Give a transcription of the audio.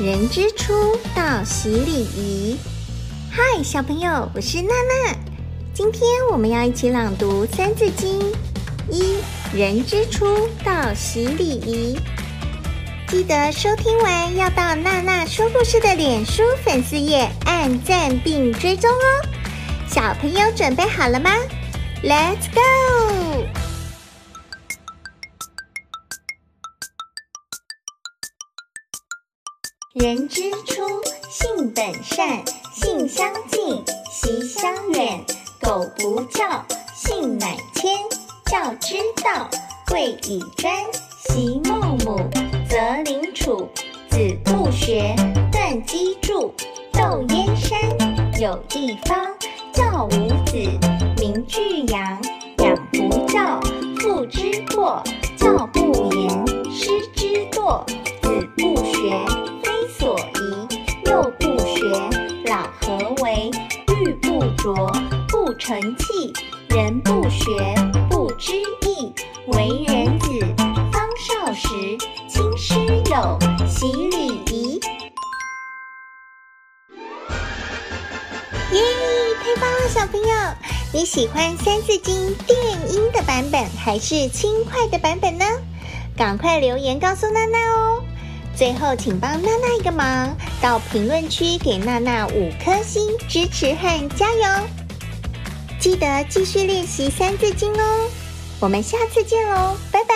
人之初，到洗礼仪。嗨，小朋友，我是娜娜。今天我们要一起朗读《三字经》。一，人之初，到洗礼仪。记得收听完要到娜娜说故事的脸书粉丝页按赞并追踪哦。小朋友准备好了吗？Let's go！人之初，性本善，性相近，习相远。苟不教，性乃迁。教之道，贵以专。昔孟母，择邻处，子不学，断机杼。窦燕山，有义方，教五子，名俱扬。养不教，父之过；教不严，师之惰。玉不琢，不成器。人不学，不知义。为人子，方少时，亲师友，习礼仪。耶！太棒了，小朋友！你喜欢《三字经》电音的版本还是轻快的版本呢？赶快留言告诉娜娜哦！最后，请帮娜娜一个忙，到评论区给娜娜五颗星支持和加油！记得继续练习《三字经》哦，我们下次见喽，拜拜。